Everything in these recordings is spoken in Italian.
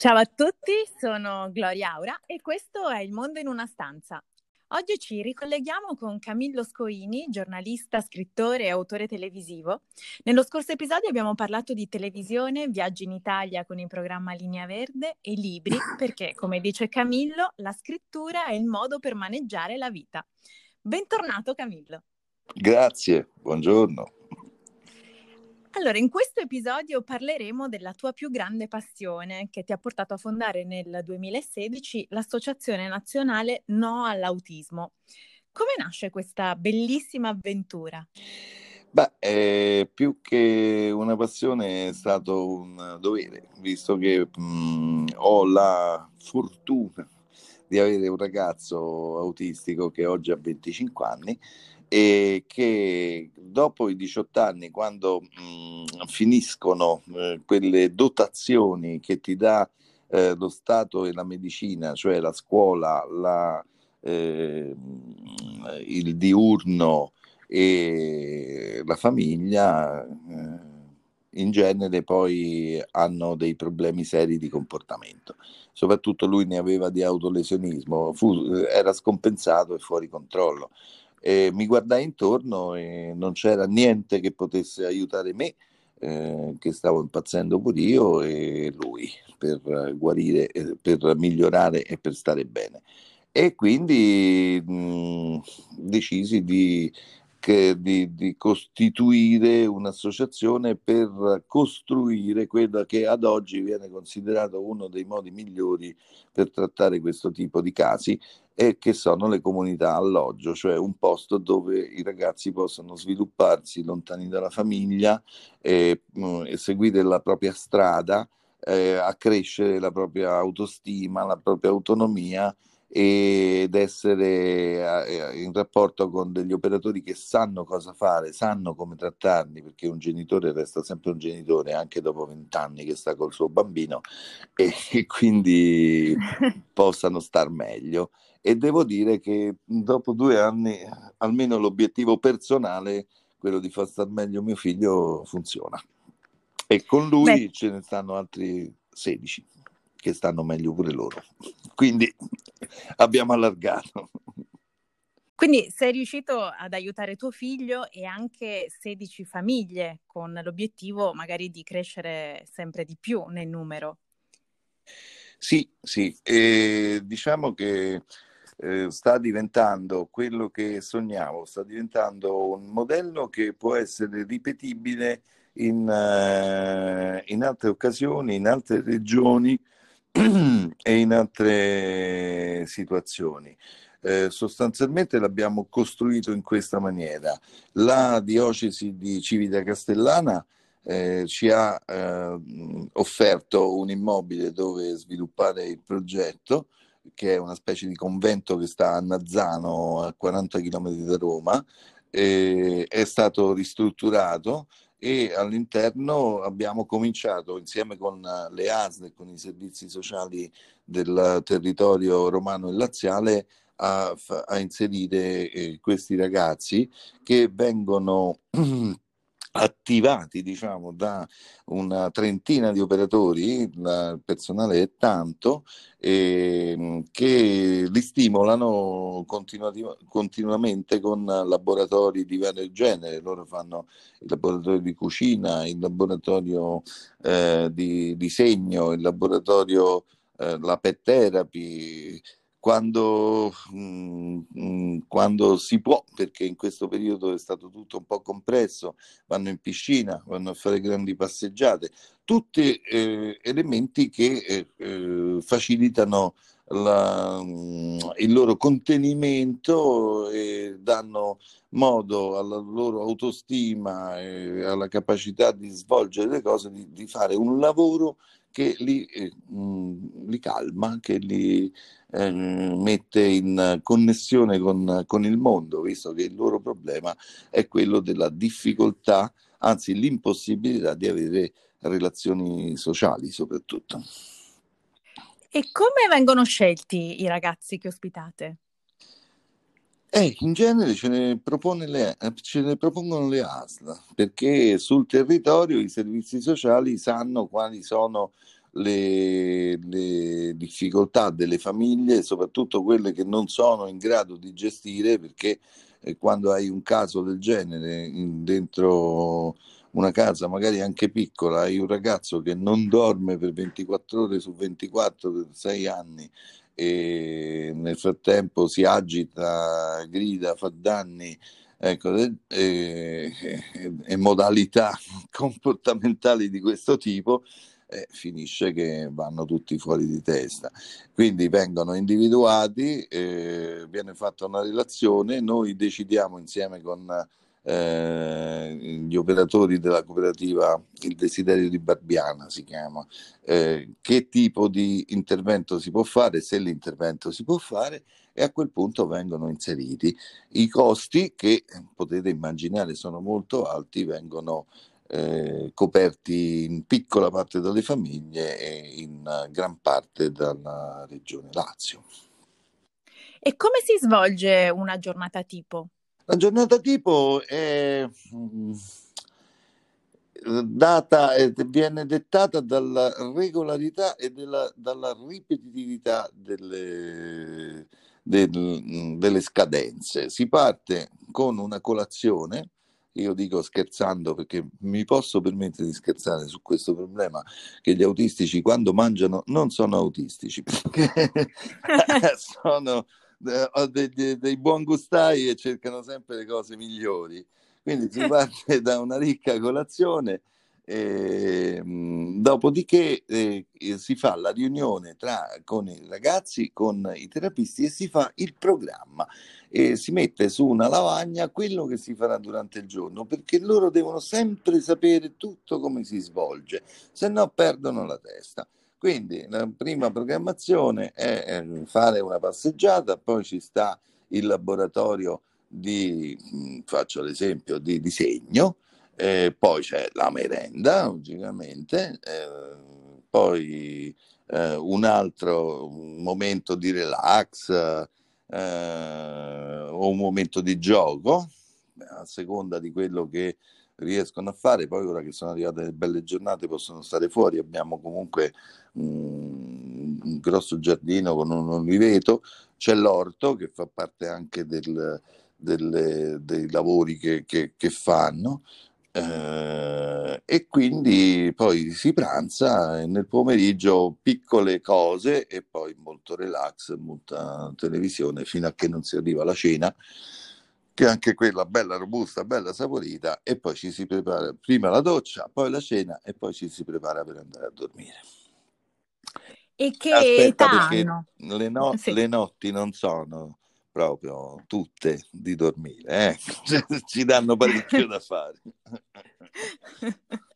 Ciao a tutti, sono Gloria Aura e questo è Il Mondo in una stanza. Oggi ci ricolleghiamo con Camillo Scoini, giornalista, scrittore e autore televisivo. Nello scorso episodio abbiamo parlato di televisione, viaggi in Italia con il programma Linea Verde e libri, perché, come dice Camillo, la scrittura è il modo per maneggiare la vita. Bentornato Camillo. Grazie, buongiorno. Allora, in questo episodio parleremo della tua più grande passione che ti ha portato a fondare nel 2016 l'Associazione Nazionale No all'Autismo. Come nasce questa bellissima avventura? Beh, eh, più che una passione è stato un dovere, visto che mh, ho la fortuna di avere un ragazzo autistico che oggi ha 25 anni e che dopo i 18 anni, quando mh, finiscono eh, quelle dotazioni che ti dà eh, lo Stato e la medicina, cioè la scuola, la, eh, il diurno e la famiglia, eh, in genere poi hanno dei problemi seri di comportamento. Soprattutto lui ne aveva di autolesionismo, fu, era scompensato e fuori controllo e mi guardai intorno e non c'era niente che potesse aiutare me, eh, che stavo impazzendo pure io e lui per guarire, per migliorare e per stare bene. E quindi mh, decisi di che, di, di, costituire un'associazione per costruire quello che ad oggi viene considerato uno dei modi migliori per trattare questo tipo di casi e che sono le comunità alloggio, cioè un posto dove i ragazzi possono svilupparsi lontani dalla famiglia e, mh, e seguire la propria strada, eh, accrescere la propria autostima, la propria autonomia ed essere eh, in rapporto con degli operatori che sanno cosa fare, sanno come trattarli, perché un genitore resta sempre un genitore anche dopo vent'anni che sta col suo bambino e, e quindi possano star meglio. E devo dire che dopo due anni almeno l'obiettivo personale, quello di far star meglio mio figlio, funziona. E con lui Beh. ce ne stanno altri 16 che stanno meglio pure loro. Quindi abbiamo allargato. Quindi sei riuscito ad aiutare tuo figlio e anche 16 famiglie con l'obiettivo magari di crescere sempre di più nel numero. Sì, sì, e diciamo che eh, sta diventando quello che sognavo, sta diventando un modello che può essere ripetibile in, uh, in altre occasioni, in altre regioni e in altre situazioni. Eh, sostanzialmente l'abbiamo costruito in questa maniera. La diocesi di Civita Castellana eh, ci ha eh, offerto un immobile dove sviluppare il progetto, che è una specie di convento che sta a Nazzano, a 40 km da Roma. è stato ristrutturato e all'interno abbiamo cominciato insieme con le ASL con i servizi sociali del territorio romano e laziale a, a inserire eh, questi ragazzi che vengono attivati diciamo da una trentina di operatori, il personale è tanto, eh, che li stimolano continuamente con laboratori di vario genere. Loro fanno il laboratorio di cucina, il laboratorio eh, di disegno, il laboratorio, eh, la pet therapy, quando, mh, mm, quando, si può, perché in questo periodo è stato tutto un po' compresso, vanno in piscina, vanno a fare grandi passeggiate, tutti eh, elementi che eh, eh facilitano la, mm, il loro contenimento e danno modo alla loro autostima e alla capacità di svolgere le cose, di, di fare un lavoro che li, eh, li calma, che li eh, mette in connessione con, con il mondo, visto che il loro problema è quello della difficoltà, anzi l'impossibilità di avere relazioni sociali soprattutto. E come vengono scelti i ragazzi che ospitate? Eh, in genere ce ne, le, ce ne, propongono le ASL perché sul territorio i servizi sociali sanno quali sono le, le, difficoltà delle famiglie, soprattutto quelle che non sono in grado di gestire, perché eh, quando hai un caso del genere in, dentro una casa, magari anche piccola, hai un ragazzo che non dorme per 24 ore su 24 per 6 anni e nel frattempo si agita, grida, fa danni ecco, e, e, e modalità comportamentali di questo tipo, eh, finisce che vanno tutti fuori di testa. Quindi vengono individuati, eh, viene fatta una relazione, noi decidiamo insieme con eh, gli operatori della cooperativa Il Desiderio di Barbiana si chiama, eh, che tipo di intervento si può fare, se l'intervento si può fare e a quel punto vengono inseriti. I costi che potete immaginare sono molto alti vengono eh, coperti in piccola parte dalle famiglie e in gran parte dalla regione Lazio. E come si svolge una giornata tipo? La giornata tipo è mm, data, viene dettata dalla regolarità e della, dalla ripetitività delle, del, delle scadenze. Si parte con una colazione, io dico scherzando perché mi posso permettere di scherzare su questo problema, che gli autistici quando mangiano non sono autistici, sono ho dei, dei buon gustai e cercano sempre le cose migliori. Quindi si parte da una ricca colazione, e, mh, dopodiché eh, si fa la riunione tra, con i ragazzi, con i terapisti e si fa il programma e si mette su una lavagna quello che si farà durante il giorno perché loro devono sempre sapere tutto come si svolge, se no perdono la testa. Quindi la prima programmazione è fare una passeggiata, poi ci sta il laboratorio di, faccio l'esempio, di disegno, eh, poi c'è la merenda, logicamente, poi eh, un altro momento di relax eh, o un momento di gioco, a seconda di quello che riescono a fare. Poi ora che sono arrivate le belle giornate possono stare fuori, abbiamo comunque un, un grosso giardino con un oliveto, c'è l'orto che fa parte anche del, delle, dei lavori che, che, che fanno. Eh, e quindi poi si pranza e nel pomeriggio piccole cose e poi molto relax, molta televisione fino a che non si arriva alla cena che anche quella bella robusta, bella saporita, e poi ci si prepara prima la doccia, poi la cena e poi ci si prepara per andare a dormire. E che Aspetta, perché le, no- sì. le, notti non sono proprio tutte di dormire, eh? ci danno parecchio da fare.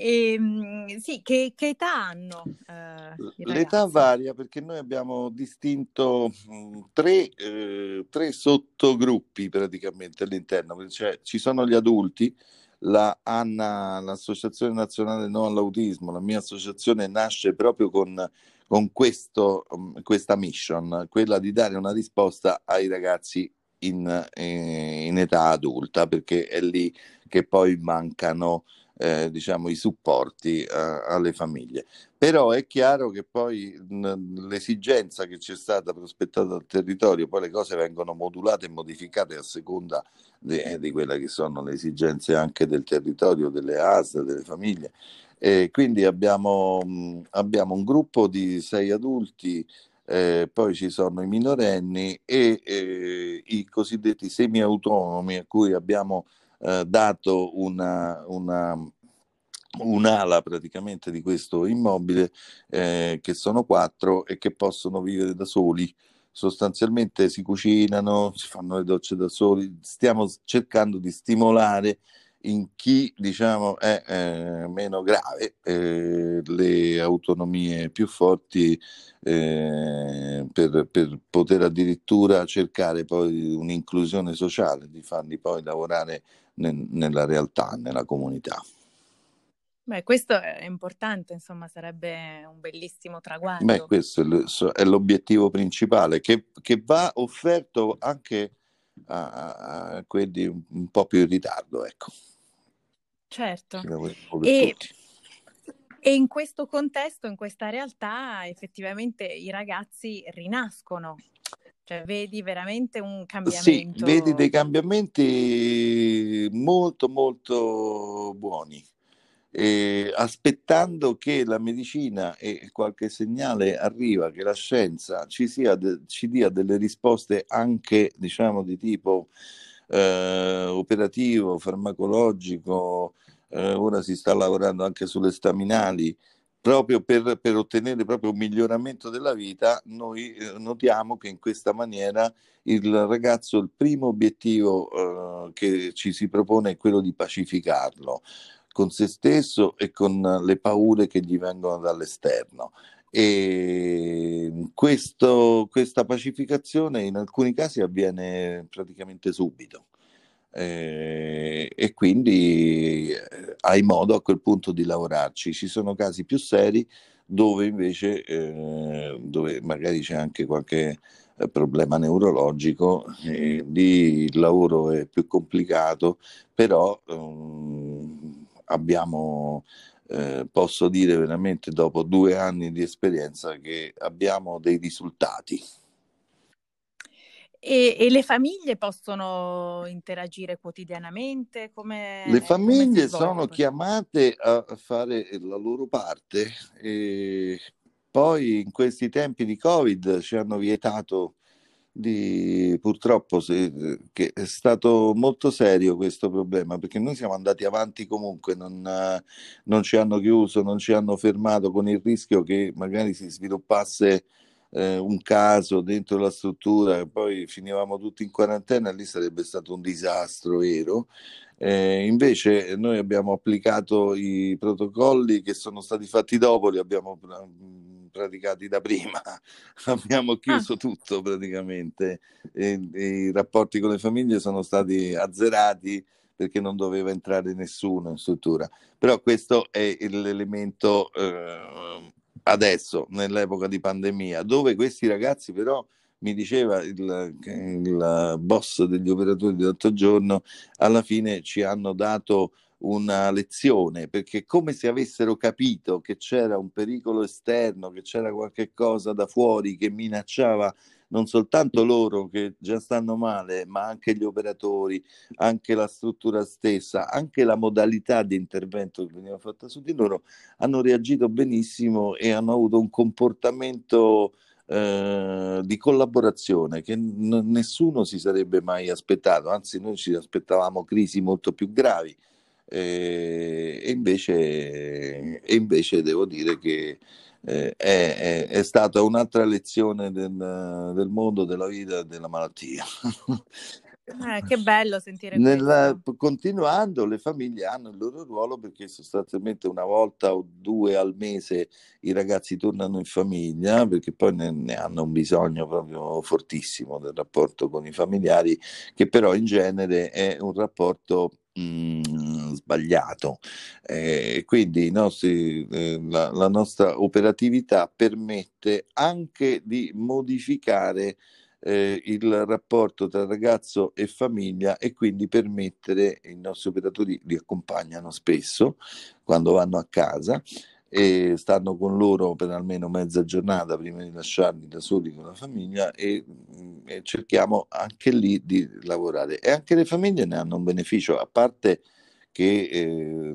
E, ehm, sì, che, che, età hanno? Eh, L'età varia perché noi abbiamo distinto mm, tre, eh, tre, sottogruppi praticamente all'interno. Cioè, ci sono gli adulti, la ANNA, l'Associazione Nazionale No all'Autismo, la mia associazione nasce proprio con, con questo, um, questa mission, quella di dare una risposta ai ragazzi in, eh, in età adulta, perché è lì che poi mancano eh, diciamo, i supporti eh, alle famiglie. Però è chiaro che poi mh, l'esigenza che c'è stata prospettata dal territorio, poi le cose vengono modulate e modificate a seconda di, eh, di quelle che sono le esigenze anche del territorio, delle ASL, delle famiglie. E quindi abbiamo, mh, abbiamo un gruppo di sei adulti eh, poi ci sono i minorenni e eh, i cosiddetti semi-autonomi a cui abbiamo eh, dato una, una, un'ala praticamente di questo immobile eh, che sono quattro e che possono vivere da soli. Sostanzialmente si cucinano, si fanno le docce da soli, stiamo cercando di stimolare in chi diciamo è eh, meno grave eh, le autonomie più forti eh, per, per, poter addirittura cercare poi un'inclusione sociale, di farli poi lavorare nel, nella realtà, nella comunità. Beh, questo è importante, insomma, sarebbe un bellissimo traguardo. Beh, questo è l'obiettivo principale che, che va offerto anche a, a, quelli un po' più in ritardo, ecco. Certo. E, E in questo contesto, in questa realtà, effettivamente i ragazzi rinascono. Cioè, vedi veramente un cambiamento. Sì, vedi dei cambiamenti molto, molto buoni. Eh, aspettando che la medicina e qualche segnale arriva, che la scienza ci, sia ci dia delle risposte anche, diciamo, di tipo eh, operativo, farmacologico, eh, ora si sta lavorando anche sulle staminali, proprio per, per, ottenere proprio un miglioramento della vita, noi eh, notiamo che in questa maniera il ragazzo, il primo obiettivo eh, che ci si propone è quello di pacificarlo con se stesso e con le paure che gli vengono dall'esterno. E questo, questa pacificazione in alcuni casi avviene praticamente subito eh, e quindi eh, hai modo a quel punto di lavorarci. Ci sono casi più seri dove invece eh, dove magari c'è anche qualche eh, problema neurologico, lì il lavoro è più complicato, però ehm, abbiamo eh, posso dire veramente dopo due anni di esperienza che abbiamo dei risultati. E, e, le famiglie possono interagire quotidianamente? Come, le famiglie sono chiamate a fare la loro parte e poi in questi tempi di Covid ci hanno vietato di purtroppo se, che è stato molto serio questo problema perché noi siamo andati avanti comunque, non, non ci hanno chiuso, non ci hanno fermato con il rischio che magari si sviluppasse eh, un caso dentro la struttura e poi finivamo tutti in quarantena, lì sarebbe stato un disastro vero. Eh, invece noi abbiamo applicato i protocolli che sono stati fatti dopo, li abbiamo praticati da prima, abbiamo chiuso ah. tutto praticamente e, e I rapporti con le famiglie sono stati azzerati perché non doveva entrare nessuno in struttura. Però questo è l'elemento eh, adesso, nell'epoca di pandemia, dove questi ragazzi però mi diceva il, il boss degli operatori di otto giorno, alla fine ci hanno dato una lezione perché come se avessero capito che c'era un pericolo esterno, che c'era qualche cosa da fuori che minacciava non soltanto loro che già stanno male, ma anche gli operatori, anche la struttura stessa, anche la modalità di intervento che veniva fatta su di loro, hanno reagito benissimo e hanno avuto un comportamento eh, di collaborazione che n- nessuno si sarebbe mai aspettato, anzi noi ci aspettavamo crisi molto più gravi. Eh, e, invece, e invece devo dire che eh, è, è, stata un'altra lezione del, del mondo della vita e della malattia. Eh, che bello sentire Nella, continuando, le famiglie hanno il loro ruolo perché sostanzialmente una volta o due al mese i ragazzi tornano in famiglia perché poi ne, ne hanno un bisogno proprio fortissimo del rapporto con i familiari, che però in genere è un rapporto mh, sbagliato. Eh, quindi nostri, eh, la, la nostra operatività permette anche di modificare eh, il rapporto tra ragazzo e famiglia e quindi permettere i nostri operatori li accompagnano spesso quando vanno a casa e stanno con loro per almeno mezza giornata prima di lasciarli da soli con la famiglia e, mm, e cerchiamo anche lì di lavorare e anche le famiglie ne hanno un beneficio a parte che eh,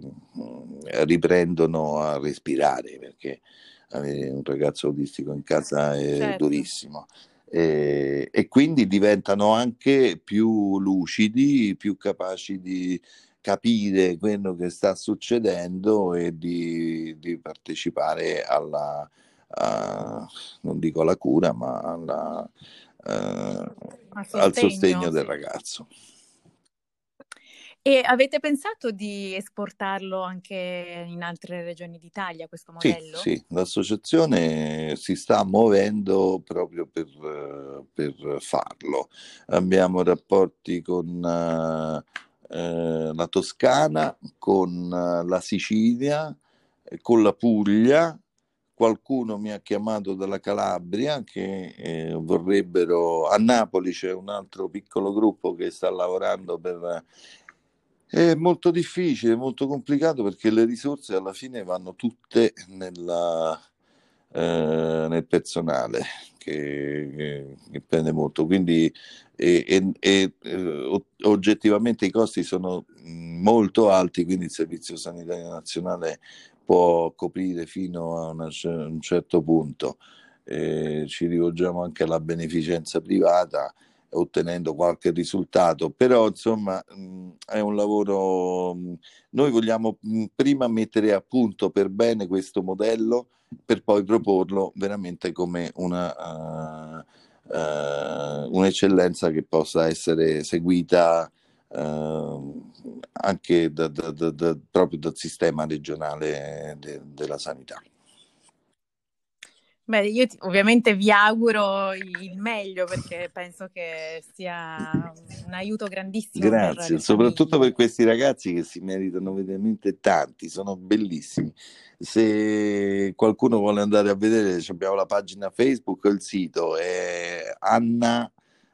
riprendono a respirare perché avere un ragazzo autistico in casa è certo. durissimo e, e quindi diventano anche più lucidi, più capaci di capire quello che sta succedendo e di, di partecipare alla, a, non dico alla cura, ma alla, uh, al sostegno, al sostegno del ragazzo. E avete pensato di esportarlo anche in altre regioni d'Italia, questo modello? Sì, sì. l'associazione si sta muovendo proprio per, per farlo. Abbiamo rapporti con eh, la Toscana, con la Sicilia, con la Puglia, qualcuno mi ha chiamato dalla Calabria che eh, vorrebbero a Napoli c'è un altro piccolo gruppo che sta lavorando per È molto difficile, molto complicato perché le risorse alla fine vanno tutte nella, eh, nel personale che, che, prende molto. Quindi e, e, e, eh, oggettivamente i costi sono molto alti, quindi il Servizio Sanitario Nazionale può coprire fino a una, un certo punto. Eh, ci rivolgiamo anche alla beneficenza privata ottenendo qualche risultato, però insomma mh, è un lavoro, mh, noi vogliamo mh, prima mettere a punto per bene questo modello per poi proporlo veramente come una, uh, uh, un'eccellenza che possa essere seguita uh, anche da, da, da, proprio dal sistema regionale de, della sanità. Beh, io ti, ovviamente vi auguro il meglio perché penso che sia un aiuto grandissimo. Grazie, per soprattutto per questi ragazzi che si meritano veramente tanti, sono bellissimi. Se qualcuno vuole andare a vedere, abbiamo la pagina Facebook, il sito è Anna,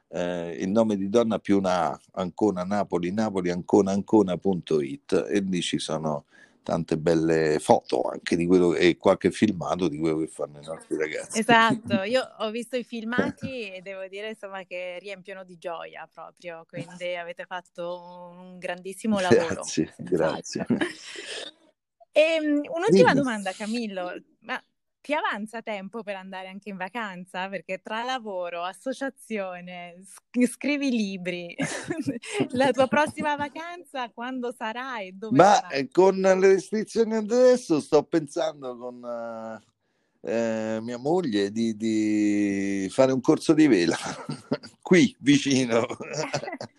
eh, il nome di donna più una A, Ancona Napoli, Napoli, Ancona, Ancona.it e lì ci sono tante belle foto anche di quello e qualche filmato di quello che fanno i nostri ragazzi. Esatto, io ho visto i filmati e devo dire insomma che riempiono di gioia proprio, quindi avete fatto un grandissimo lavoro. Grazie, grazie. E, ehm, un'ultima Dimmi. domanda Camillo, ma ti avanza tempo per andare anche in vacanza? Perché tra lavoro, associazione, scrivi libri, la tua prossima vacanza quando sarà e dove Ma sarà? Eh, con le restrizioni adesso sto pensando con eh, mia moglie di, di, fare un corso di vela qui vicino.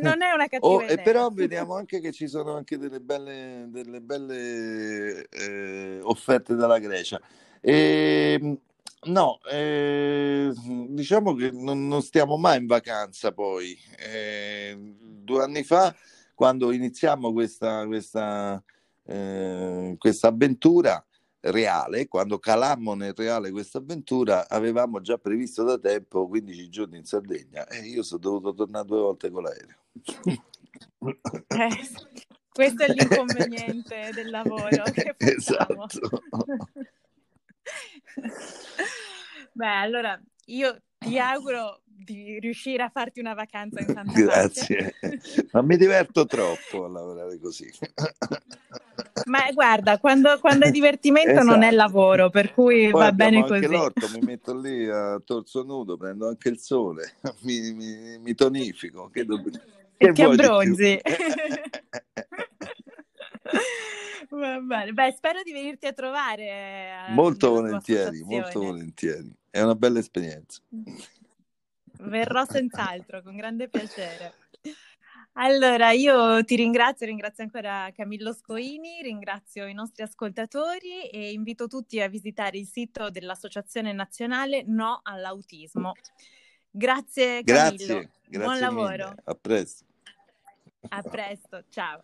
non è una cattiva oh, idea. Però vediamo anche che ci sono anche delle belle, delle belle eh, offerte dalla Grecia. E, ehm, no, eh, diciamo che non, non, stiamo mai in vacanza poi. Eh, due anni fa, quando iniziamo questa, questa, eh, questa avventura, reale, quando calammo nel reale questa avventura, avevamo già previsto da tempo 15 giorni in Sardegna e io sono dovuto tornare due volte con l'aereo. Eh, questo è l'inconveniente del lavoro. esatto. Beh, allora io ti auguro di riuscire a farti una vacanza in Santa Grazie, ma mi diverto troppo a lavorare così. Ma guarda, quando, quando è divertimento esatto. non è esatto. lavoro, per cui Poi va bene così. Anche l'orto, mi metto lì a torso nudo, prendo anche il sole, mi, mi, mi tonifico. Che do... e ti abbronzi. Va bene, beh, spero di venirti a trovare. Eh, molto volentieri, molto volentieri. È una bella esperienza. Verrò senz'altro, con grande piacere. Allora, io ti ringrazio, ringrazio ancora Camillo Scoini, ringrazio i nostri ascoltatori e invito tutti a visitare il sito dell'Associazione Nazionale No all'Autismo. Grazie Camillo, grazie, grazie buon lavoro. Mille. A presto. A presto, ciao.